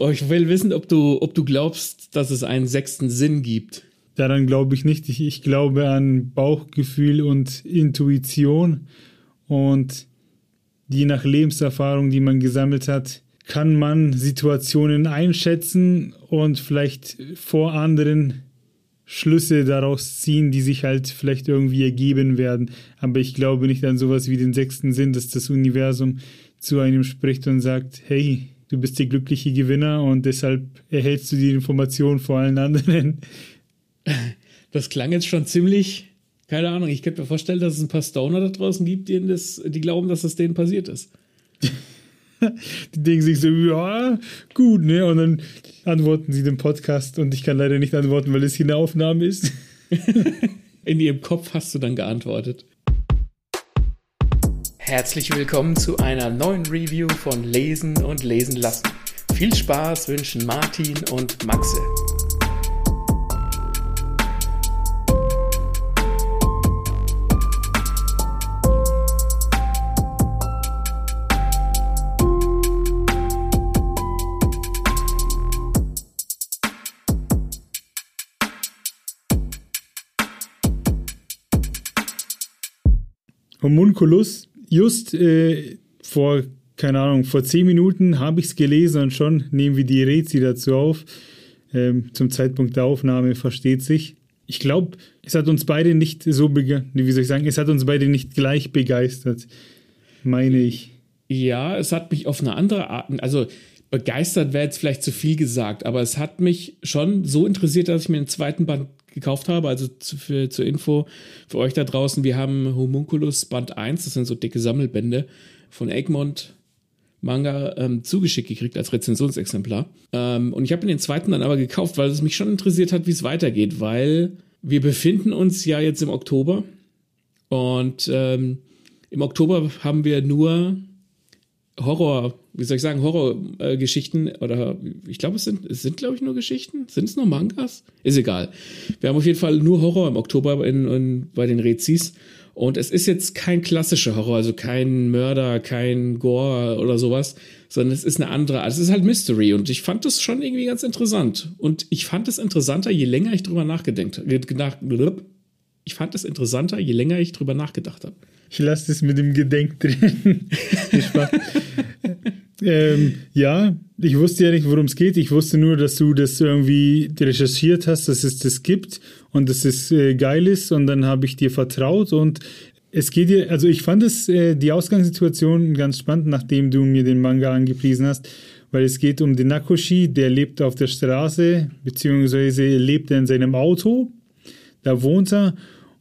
Oh, ich will wissen, ob du, ob du glaubst, dass es einen sechsten Sinn gibt. Daran glaube ich nicht. Ich, ich glaube an Bauchgefühl und Intuition. Und je nach Lebenserfahrung, die man gesammelt hat, kann man Situationen einschätzen und vielleicht vor anderen Schlüsse daraus ziehen, die sich halt vielleicht irgendwie ergeben werden. Aber ich glaube nicht an sowas wie den sechsten Sinn, dass das Universum zu einem spricht und sagt, hey, du bist der glückliche Gewinner und deshalb erhältst du die Information vor allen anderen. Das klang jetzt schon ziemlich, keine Ahnung, ich könnte mir vorstellen, dass es ein paar Stoner da draußen gibt, die, das, die glauben, dass das denen passiert ist. die denken sich so, ja, gut, ne? Und dann antworten sie den Podcast und ich kann leider nicht antworten, weil es hier eine Aufnahme ist. In ihrem Kopf hast du dann geantwortet. Herzlich willkommen zu einer neuen Review von Lesen und Lesen lassen. Viel Spaß wünschen Martin und Maxe. Homunculus, just äh, vor, keine Ahnung, vor zehn Minuten habe ich es gelesen und schon nehmen wir die Rätsel dazu auf. Ähm, zum Zeitpunkt der Aufnahme versteht sich. Ich glaube, es hat uns beide nicht so, wie soll ich sagen, es hat uns beide nicht gleich begeistert, meine ich. Ja, es hat mich auf eine andere Art, also begeistert wäre jetzt vielleicht zu viel gesagt, aber es hat mich schon so interessiert, dass ich mir den zweiten Band gekauft habe. Also zu, für, zur Info für euch da draußen, wir haben Homunculus Band 1, das sind so dicke Sammelbände von Egmont Manga ähm, zugeschickt gekriegt als Rezensionsexemplar. Ähm, und ich habe den zweiten dann aber gekauft, weil es mich schon interessiert hat, wie es weitergeht, weil wir befinden uns ja jetzt im Oktober und ähm, im Oktober haben wir nur Horror, wie soll ich sagen, Horrorgeschichten äh, oder ich glaube, es sind, es sind, glaube ich, nur Geschichten. Sind es nur Mangas? Ist egal. Wir haben auf jeden Fall nur Horror im Oktober in, in, bei den Rezis. Und es ist jetzt kein klassischer Horror, also kein Mörder, kein Gore oder sowas, sondern es ist eine andere, also es ist halt Mystery und ich fand das schon irgendwie ganz interessant. Und ich fand es interessanter, je länger ich drüber nachgedenkt habe. Ich fand es interessanter, je länger ich drüber nachgedacht habe. Ich lasse es mit dem Gedenk drin. ähm, ja, ich wusste ja nicht, worum es geht. Ich wusste nur, dass du das irgendwie recherchiert hast, dass es das gibt und dass es äh, geil ist. Und dann habe ich dir vertraut und es geht dir, also ich fand es, äh, die Ausgangssituation ganz spannend, nachdem du mir den Manga angepriesen hast, weil es geht um den Nakoshi, der lebt auf der Straße, beziehungsweise lebt er in seinem Auto. Da wohnt er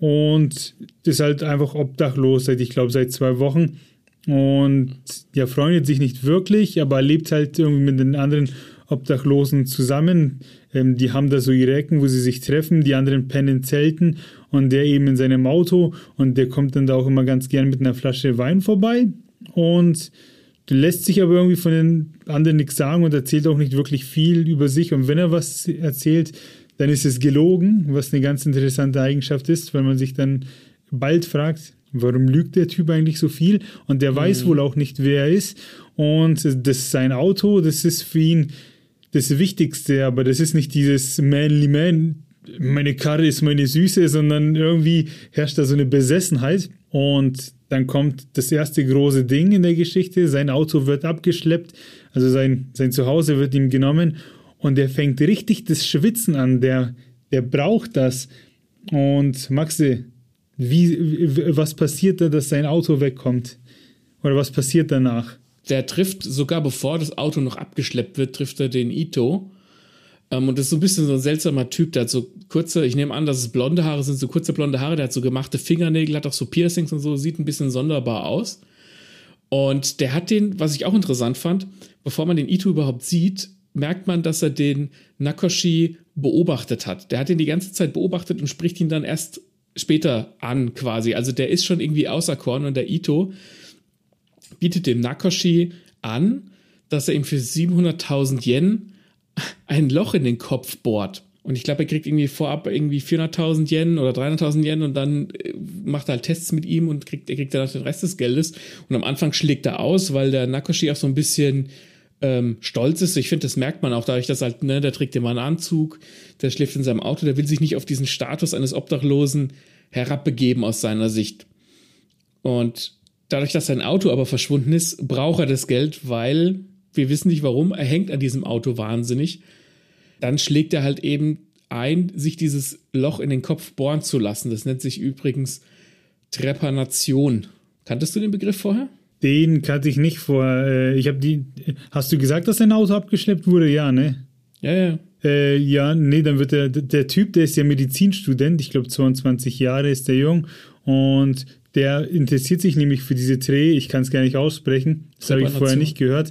und ist halt einfach obdachlos seit, ich glaube, seit zwei Wochen. Und ja, freundet sich nicht wirklich, aber lebt halt irgendwie mit den anderen Obdachlosen zusammen. Ähm, die haben da so ihre Ecken, wo sie sich treffen, die anderen pennen in Zelten und der eben in seinem Auto und der kommt dann da auch immer ganz gern mit einer Flasche Wein vorbei und lässt sich aber irgendwie von den anderen nichts sagen und erzählt auch nicht wirklich viel über sich und wenn er was erzählt, dann ist es gelogen, was eine ganz interessante Eigenschaft ist, weil man sich dann bald fragt, warum lügt der Typ eigentlich so viel? Und der mhm. weiß wohl auch nicht, wer er ist. Und das sein Auto, das ist für ihn das Wichtigste, aber das ist nicht dieses Manly Man, meine Karre ist meine Süße, sondern irgendwie herrscht da so eine Besessenheit. Und dann kommt das erste große Ding in der Geschichte. Sein Auto wird abgeschleppt, also sein, sein Zuhause wird ihm genommen und der fängt richtig das Schwitzen an, der, der braucht das. Und Maxi, wie, was passiert da, dass sein Auto wegkommt? Oder was passiert danach? Der trifft sogar bevor das Auto noch abgeschleppt wird, trifft er den Ito. Ähm, und das ist so ein bisschen so ein seltsamer Typ, der hat so kurze, ich nehme an, dass es blonde Haare sind, so kurze blonde Haare, der hat so gemachte Fingernägel, hat auch so Piercings und so, sieht ein bisschen sonderbar aus. Und der hat den, was ich auch interessant fand, bevor man den Ito überhaupt sieht, merkt man, dass er den Nakoshi beobachtet hat. Der hat ihn die ganze Zeit beobachtet und spricht ihn dann erst später an, quasi. Also der ist schon irgendwie außer Korn und der Ito bietet dem Nakoshi an, dass er ihm für 700.000 Yen ein Loch in den Kopf bohrt. Und ich glaube, er kriegt irgendwie vorab irgendwie 400.000 Yen oder 300.000 Yen und dann äh, macht er halt Tests mit ihm und kriegt, er kriegt dann den Rest des Geldes. Und am Anfang schlägt er aus, weil der Nakoshi auch so ein bisschen ähm, stolz ist. Ich finde, das merkt man auch dadurch, dass halt, ne, der trägt immer einen Anzug, der schläft in seinem Auto, der will sich nicht auf diesen Status eines Obdachlosen herabbegeben aus seiner Sicht. Und dadurch, dass sein Auto aber verschwunden ist, braucht er das Geld, weil wir wissen nicht warum, er hängt an diesem Auto wahnsinnig. Dann schlägt er halt eben ein, sich dieses Loch in den Kopf bohren zu lassen. Das nennt sich übrigens Trepanation. Kanntest du den Begriff vorher? Den kannte ich nicht vor. Äh, ich habe die. Hast du gesagt, dass dein Auto abgeschleppt wurde? Ja, ne? Ja, ja. Äh, ja, nee, dann wird der, der Typ, der ist ja Medizinstudent, ich glaube 22 Jahre ist der jung und der interessiert sich nämlich für diese Dreh, ich kann es gar nicht aussprechen, das habe ich vorher nicht gehört.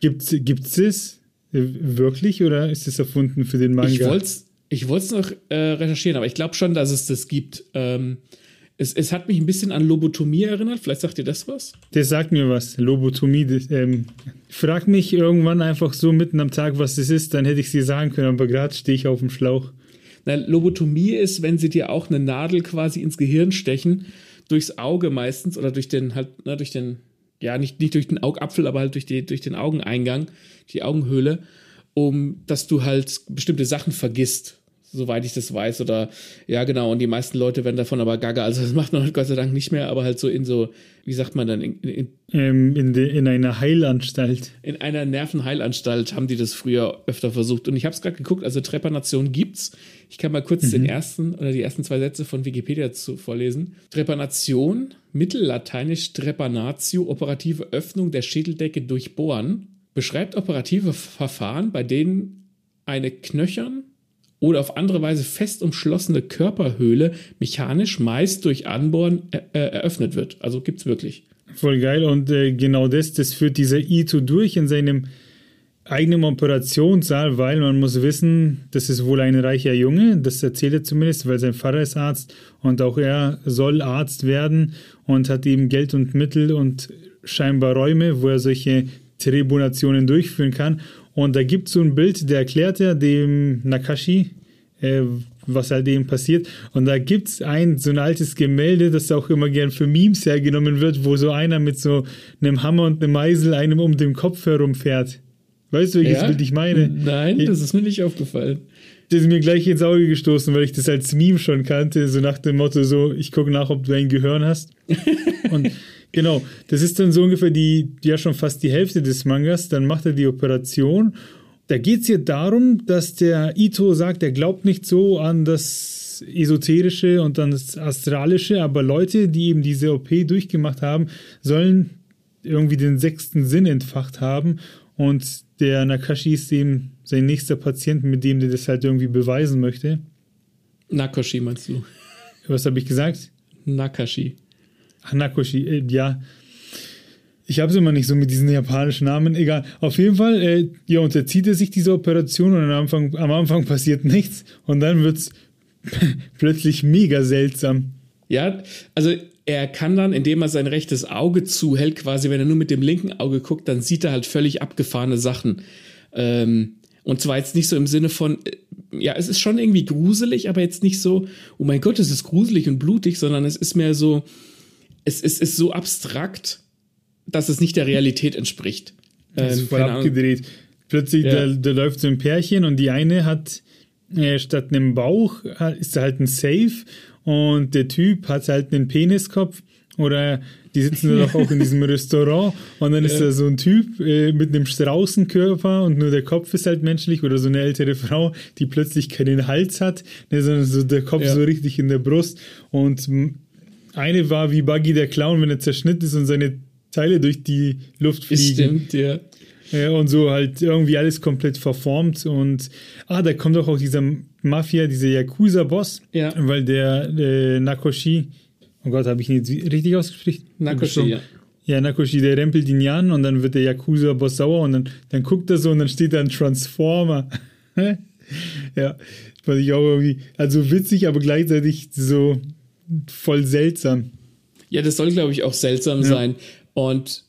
Gibt es es äh, wirklich oder ist es erfunden für den Manga? Ich wollte es ich noch äh, recherchieren, aber ich glaube schon, dass es das gibt. Ähm, es, es hat mich ein bisschen an Lobotomie erinnert. Vielleicht sagt ihr das was? Das sagt mir was. Lobotomie. Das, ähm, frag mich irgendwann einfach so mitten am Tag, was das ist, dann hätte ich sie sagen können, aber gerade stehe ich auf dem Schlauch. Na, Lobotomie ist, wenn sie dir auch eine Nadel quasi ins Gehirn stechen, durchs Auge meistens oder durch den, halt, na, durch den, ja, nicht, nicht durch den Augapfel, aber halt durch, die, durch den Augeneingang, die Augenhöhle, um dass du halt bestimmte Sachen vergisst soweit ich das weiß. Oder ja, genau, und die meisten Leute werden davon aber gaga. Also das macht man halt Gott sei Dank nicht mehr, aber halt so in so, wie sagt man dann, in, in, ähm, in, de, in einer Heilanstalt. In einer Nervenheilanstalt haben die das früher öfter versucht. Und ich habe es gerade geguckt, also Trepanation gibt's. Ich kann mal kurz mhm. den ersten oder die ersten zwei Sätze von Wikipedia zu, vorlesen. Trepanation, mittellateinisch Trepanatio, operative Öffnung der Schädeldecke durch Bohren, beschreibt operative Verfahren, bei denen eine knöchern oder auf andere Weise fest umschlossene Körperhöhle mechanisch meist durch Anbohren äh, äh eröffnet wird. Also gibt es wirklich. Voll geil und äh, genau das, das führt dieser Ito durch in seinem eigenen Operationssaal, weil man muss wissen, das ist wohl ein reicher Junge, das erzählt er zumindest, weil sein Vater ist Arzt und auch er soll Arzt werden und hat eben Geld und Mittel und scheinbar Räume, wo er solche Tribulationen durchführen kann und da gibt es so ein Bild, der erklärt ja dem Nakashi, äh, was halt eben passiert. Und da gibt es ein so ein altes Gemälde, das auch immer gern für Memes hergenommen wird, wo so einer mit so einem Hammer und einem Meisel einem um den Kopf herumfährt. Weißt du, welches ja? Bild ich meine? Nein, das ist mir nicht aufgefallen. Das ist mir gleich ins Auge gestoßen, weil ich das als Meme schon kannte, so nach dem Motto so, ich gucke nach, ob du ein Gehirn hast. und Genau, das ist dann so ungefähr die, ja schon fast die Hälfte des Mangas. Dann macht er die Operation. Da geht es hier darum, dass der Ito sagt, er glaubt nicht so an das Esoterische und an das Astralische, aber Leute, die eben diese OP durchgemacht haben, sollen irgendwie den sechsten Sinn entfacht haben. Und der Nakashi ist eben sein nächster Patient, mit dem der das halt irgendwie beweisen möchte. Nakashi meinst du? Was habe ich gesagt? Nakashi. Hanakoshi, äh, ja. Ich habe es immer nicht so mit diesen japanischen Namen. Egal. Auf jeden Fall, äh, ja, unterzieht er sich diese Operation und am Anfang, am Anfang passiert nichts und dann wird es plötzlich mega seltsam. Ja, also er kann dann, indem er sein rechtes Auge zuhält, quasi, wenn er nur mit dem linken Auge guckt, dann sieht er halt völlig abgefahrene Sachen. Ähm, und zwar jetzt nicht so im Sinne von, äh, ja, es ist schon irgendwie gruselig, aber jetzt nicht so, oh mein Gott, es ist gruselig und blutig, sondern es ist mehr so, es, es ist so abstrakt, dass es nicht der Realität entspricht. Das ist ähm, voll abgedreht. Ahnung. Plötzlich, ja. da, da, läuft so ein Pärchen und die eine hat äh, statt einem Bauch ist halt ein Safe und der Typ hat halt einen Peniskopf oder die sitzen doch auch in diesem Restaurant und dann ja. ist da so ein Typ äh, mit einem Straußenkörper und nur der Kopf ist halt menschlich oder so eine ältere Frau, die plötzlich keinen Hals hat, ne, sondern so der Kopf ja. so richtig in der Brust und eine war wie Buggy der Clown, wenn er zerschnitten ist und seine Teile durch die Luft fliegen. Stimmt, ja. Und so halt irgendwie alles komplett verformt. Und ah, da kommt auch, auch dieser Mafia, dieser Yakuza-Boss, ja. weil der äh, Nakoshi, oh Gott, habe ich ihn jetzt richtig ausgesprochen? Nakoshi, ja. Ja, Nakoshi, der rempelt ihn an und dann wird der Yakuza-Boss sauer und dann, dann guckt er so und dann steht da ein Transformer. ja, fand ich auch irgendwie, also witzig, aber gleichzeitig so voll seltsam. Ja, das soll, glaube ich, auch seltsam ja. sein. Und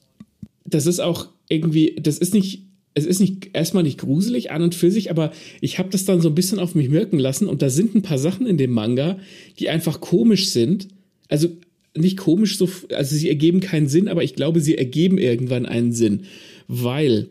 das ist auch irgendwie, das ist nicht, es ist nicht erstmal nicht gruselig an und für sich, aber ich habe das dann so ein bisschen auf mich wirken lassen und da sind ein paar Sachen in dem Manga, die einfach komisch sind. Also nicht komisch, so, also sie ergeben keinen Sinn, aber ich glaube, sie ergeben irgendwann einen Sinn. Weil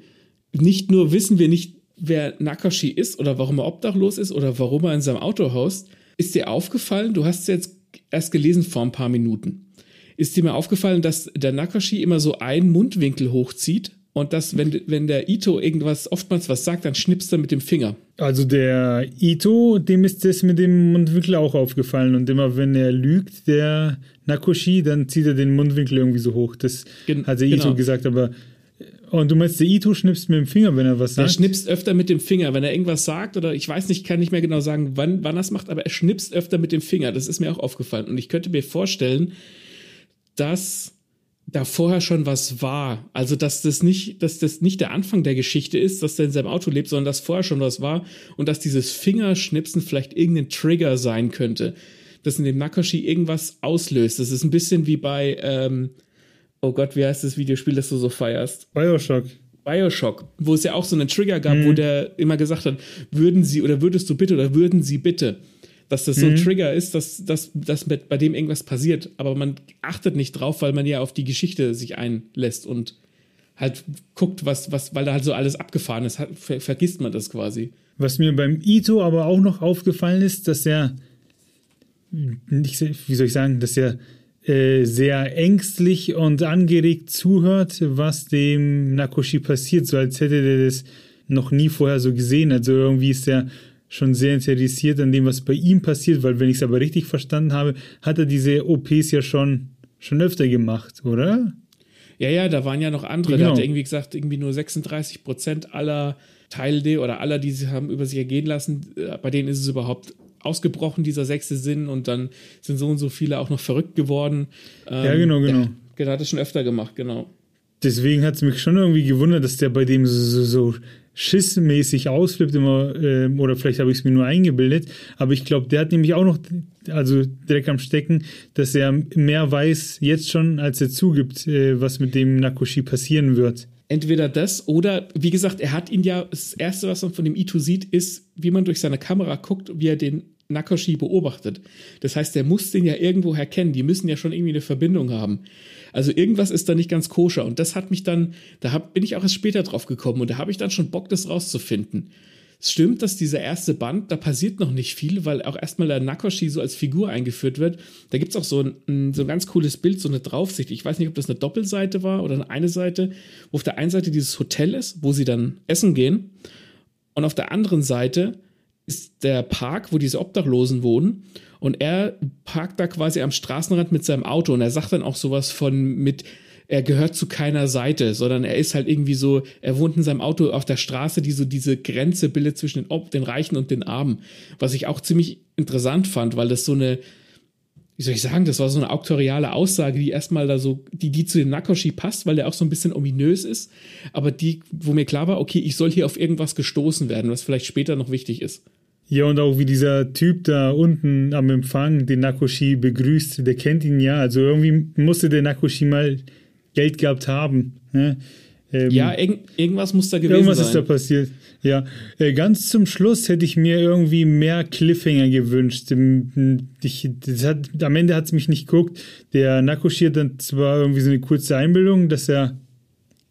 nicht nur wissen wir nicht, wer Nakashi ist oder warum er obdachlos ist oder warum er in seinem Auto haust. Ist dir aufgefallen, du hast jetzt erst gelesen vor ein paar Minuten, ist dir mal aufgefallen, dass der Nakashi immer so einen Mundwinkel hochzieht und dass, wenn, wenn der Ito irgendwas, oftmals was sagt, dann schnippst er mit dem Finger. Also der Ito, dem ist das mit dem Mundwinkel auch aufgefallen und immer wenn er lügt, der Nakoshi, dann zieht er den Mundwinkel irgendwie so hoch. Das Gen hat der Ito genau. gesagt, aber und du meinst, der Ito schnipst mit dem Finger, wenn er was sagt? Er schnipst öfter mit dem Finger, wenn er irgendwas sagt oder ich weiß nicht, kann nicht mehr genau sagen, wann, wann er es macht, aber er schnipst öfter mit dem Finger. Das ist mir auch aufgefallen. Und ich könnte mir vorstellen, dass da vorher schon was war. Also, dass das nicht, dass das nicht der Anfang der Geschichte ist, dass er in seinem Auto lebt, sondern dass vorher schon was war und dass dieses Fingerschnipsen vielleicht irgendein Trigger sein könnte, dass in dem Nakashi irgendwas auslöst. Das ist ein bisschen wie bei, ähm, oh Gott, wie heißt das Videospiel, das du so feierst? Bioshock. Bioshock, wo es ja auch so einen Trigger gab, mhm. wo der immer gesagt hat, würden Sie oder würdest du bitte oder würden Sie bitte, dass das so ein mhm. Trigger ist, dass, dass, dass mit, bei dem irgendwas passiert, aber man achtet nicht drauf, weil man ja auf die Geschichte sich einlässt und halt guckt, was, was, weil da halt so alles abgefahren ist, ver, vergisst man das quasi. Was mir beim Ito aber auch noch aufgefallen ist, dass er, nicht, wie soll ich sagen, dass er äh, sehr ängstlich und angeregt zuhört, was dem Nakoshi passiert, so als hätte er das noch nie vorher so gesehen. Also irgendwie ist er schon sehr interessiert an dem, was bei ihm passiert, weil wenn ich es aber richtig verstanden habe, hat er diese OPs ja schon, schon öfter gemacht, oder? Ja, ja, da waren ja noch andere. Genau. Der hat irgendwie gesagt, irgendwie nur 36 Prozent aller Teilnehmer oder aller, die sie haben über sich ergehen lassen, äh, bei denen ist es überhaupt ausgebrochen, dieser sechste Sinn, und dann sind so und so viele auch noch verrückt geworden. Ähm, ja, genau, genau. Der, der hat es schon öfter gemacht, genau. Deswegen hat es mich schon irgendwie gewundert, dass der bei dem so, so, so schissmäßig ausflippt immer, äh, oder vielleicht habe ich es mir nur eingebildet, aber ich glaube, der hat nämlich auch noch, also direkt am Stecken, dass er mehr weiß jetzt schon, als er zugibt, äh, was mit dem Nakoshi passieren wird entweder das oder, wie gesagt, er hat ihn ja, das Erste, was man von dem Ito sieht, ist, wie man durch seine Kamera guckt, wie er den Nakashi beobachtet. Das heißt, der muss den ja irgendwo erkennen. Die müssen ja schon irgendwie eine Verbindung haben. Also irgendwas ist da nicht ganz koscher. Und das hat mich dann, da hab, bin ich auch erst später drauf gekommen und da habe ich dann schon Bock, das rauszufinden. Es stimmt, dass dieser erste Band, da passiert noch nicht viel, weil auch erstmal der Nakoshi so als Figur eingeführt wird. Da gibt es auch so ein, so ein ganz cooles Bild, so eine Draufsicht. Ich weiß nicht, ob das eine Doppelseite war oder eine Seite, wo auf der einen Seite dieses Hotel ist, wo sie dann essen gehen. Und auf der anderen Seite ist der Park, wo diese Obdachlosen wohnen. Und er parkt da quasi am Straßenrand mit seinem Auto. Und er sagt dann auch sowas von mit, er gehört zu keiner Seite, sondern er ist halt irgendwie so, er wohnt in seinem Auto auf der Straße, die so diese Grenze bildet zwischen den, Ob den Reichen und den Armen. Was ich auch ziemlich interessant fand, weil das so eine, wie soll ich sagen, das war so eine auktoriale Aussage, die erstmal da so, die, die zu dem Nakoshi passt, weil der auch so ein bisschen ominös ist, aber die, wo mir klar war, okay, ich soll hier auf irgendwas gestoßen werden, was vielleicht später noch wichtig ist. Ja, und auch wie dieser Typ da unten am Empfang den Nakoshi begrüßt, der kennt ihn ja. Also irgendwie musste der Nakoshi mal Geld gehabt haben. Ne? Ähm, ja, irg irgendwas muss da gewesen irgendwas sein. Irgendwas ist da passiert. Ja, äh, ganz zum Schluss hätte ich mir irgendwie mehr Cliffhanger gewünscht. Ich, das hat, am Ende hat es mich nicht geguckt. Der Nakoshi hat dann zwar irgendwie so eine kurze Einbildung, dass er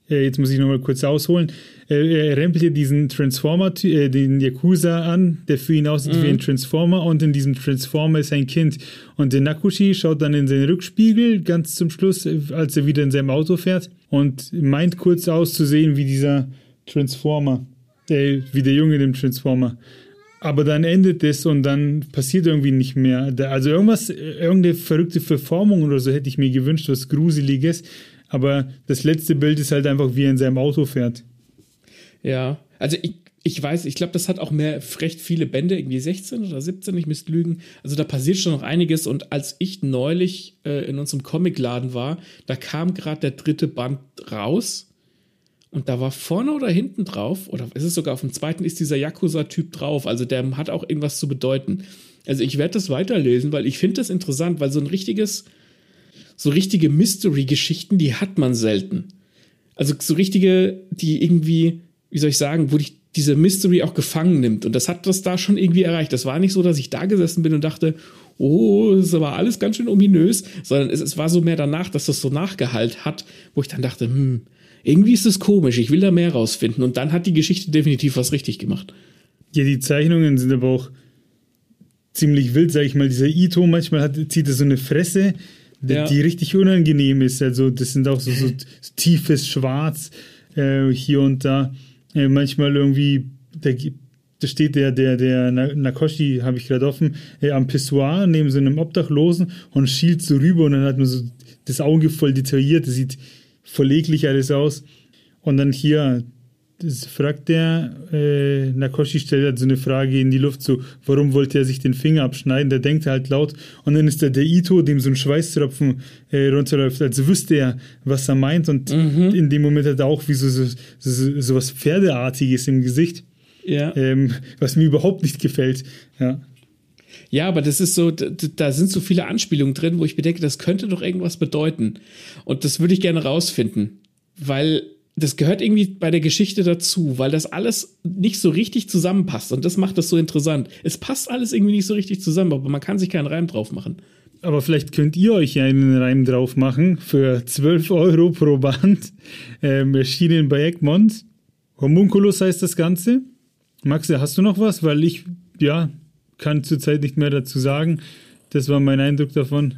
jetzt muss ich nochmal kurz ausholen, äh, er rempelt hier diesen Transformer, äh, den Yakuza an, der für ihn aussieht mhm. wie ein Transformer und in diesem Transformer ist ein Kind. Und der Nakushi schaut dann in seinen Rückspiegel ganz zum Schluss, als er wieder in seinem Auto fährt und meint kurz auszusehen wie dieser Transformer, äh, wie der Junge in dem Transformer. Aber dann endet es und dann passiert irgendwie nicht mehr. Also irgendwas, irgendeine verrückte Verformung oder so hätte ich mir gewünscht, was Gruseliges. Aber das letzte Bild ist halt einfach, wie er in seinem Auto fährt. Ja, also ich, ich weiß, ich glaube, das hat auch mehr recht viele Bände, irgendwie 16 oder 17, ich müsste lügen. Also da passiert schon noch einiges. Und als ich neulich äh, in unserem Comicladen war, da kam gerade der dritte Band raus. Und da war vorne oder hinten drauf, oder ist es sogar auf dem zweiten, ist dieser Yakuza-Typ drauf. Also der hat auch irgendwas zu bedeuten. Also ich werde das weiterlesen, weil ich finde das interessant, weil so ein richtiges, so richtige Mystery-Geschichten, die hat man selten. Also so richtige, die irgendwie wie soll ich sagen, wo dich diese Mystery auch gefangen nimmt. Und das hat das da schon irgendwie erreicht. Das war nicht so, dass ich da gesessen bin und dachte, oh, das aber alles ganz schön ominös, sondern es, es war so mehr danach, dass das so Nachgehalt hat, wo ich dann dachte, hm, irgendwie ist es komisch, ich will da mehr rausfinden. Und dann hat die Geschichte definitiv was richtig gemacht. Ja, die Zeichnungen sind aber auch ziemlich wild, sag ich mal. Dieser Ito, manchmal hat, zieht er so eine Fresse, ja. die richtig unangenehm ist. Also, das sind auch so, so, tiefes Schwarz äh, hier und da. Äh, manchmal irgendwie, der, da steht der, der, der Nakoshi, habe ich gerade offen, äh, am Pissoir neben so einem Obdachlosen und schielt so rüber und dann hat man so das Auge voll detailliert, das sieht verleglich alles aus. Und dann hier, das fragt der, äh, Nakoshi stellt halt so eine Frage in die Luft, so, warum wollte er sich den Finger abschneiden? Der denkt halt laut und dann ist da der Ito, dem so ein Schweißtropfen äh, runterläuft, als wüsste er, was er meint und mhm. in dem Moment hat er auch wie so, so, so, so was Pferdeartiges im Gesicht. Ja. Ähm, was mir überhaupt nicht gefällt. Ja. Ja, aber das ist so, da sind so viele Anspielungen drin, wo ich mir denke, das könnte doch irgendwas bedeuten. Und das würde ich gerne rausfinden, weil das gehört irgendwie bei der Geschichte dazu, weil das alles nicht so richtig zusammenpasst und das macht das so interessant. Es passt alles irgendwie nicht so richtig zusammen, aber man kann sich keinen Reim drauf machen. Aber vielleicht könnt ihr euch einen Reim drauf machen für 12 Euro pro Band. Ähm, erschienen bei Egmont. Homunculus heißt das Ganze. Max, hast du noch was? Weil ich, ja, kann zurzeit nicht mehr dazu sagen. Das war mein Eindruck davon.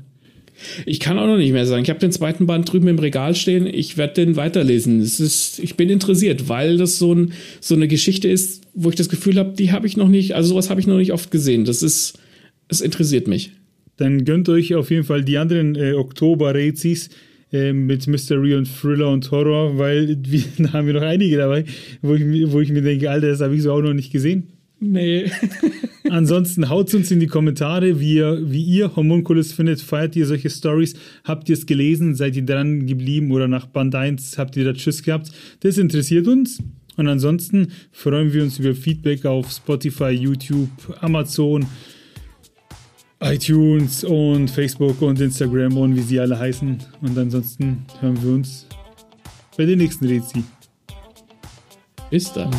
Ich kann auch noch nicht mehr sagen. Ich habe den zweiten Band drüben im Regal stehen. Ich werde den weiterlesen. Es ist, ich bin interessiert, weil das so, ein, so eine Geschichte ist, wo ich das Gefühl habe, die habe ich noch nicht, also sowas habe ich noch nicht oft gesehen. Das ist, es interessiert mich. Dann gönnt euch auf jeden Fall die anderen äh, Oktober-Rezis äh, mit Mystery und Thriller und Horror, weil wir, da haben wir noch einige dabei, wo ich, wo ich mir denke, Alter, das habe ich so auch noch nicht gesehen. Nee. Ansonsten haut uns in die Kommentare, wie ihr, wie ihr Homunculus findet. Feiert ihr solche Stories? Habt ihr es gelesen? Seid ihr dran geblieben? Oder nach Band 1 habt ihr da Tschüss gehabt? Das interessiert uns. Und ansonsten freuen wir uns über Feedback auf Spotify, YouTube, Amazon, iTunes und Facebook und Instagram und wie sie alle heißen. Und ansonsten hören wir uns bei der nächsten Rezi. Bis dann.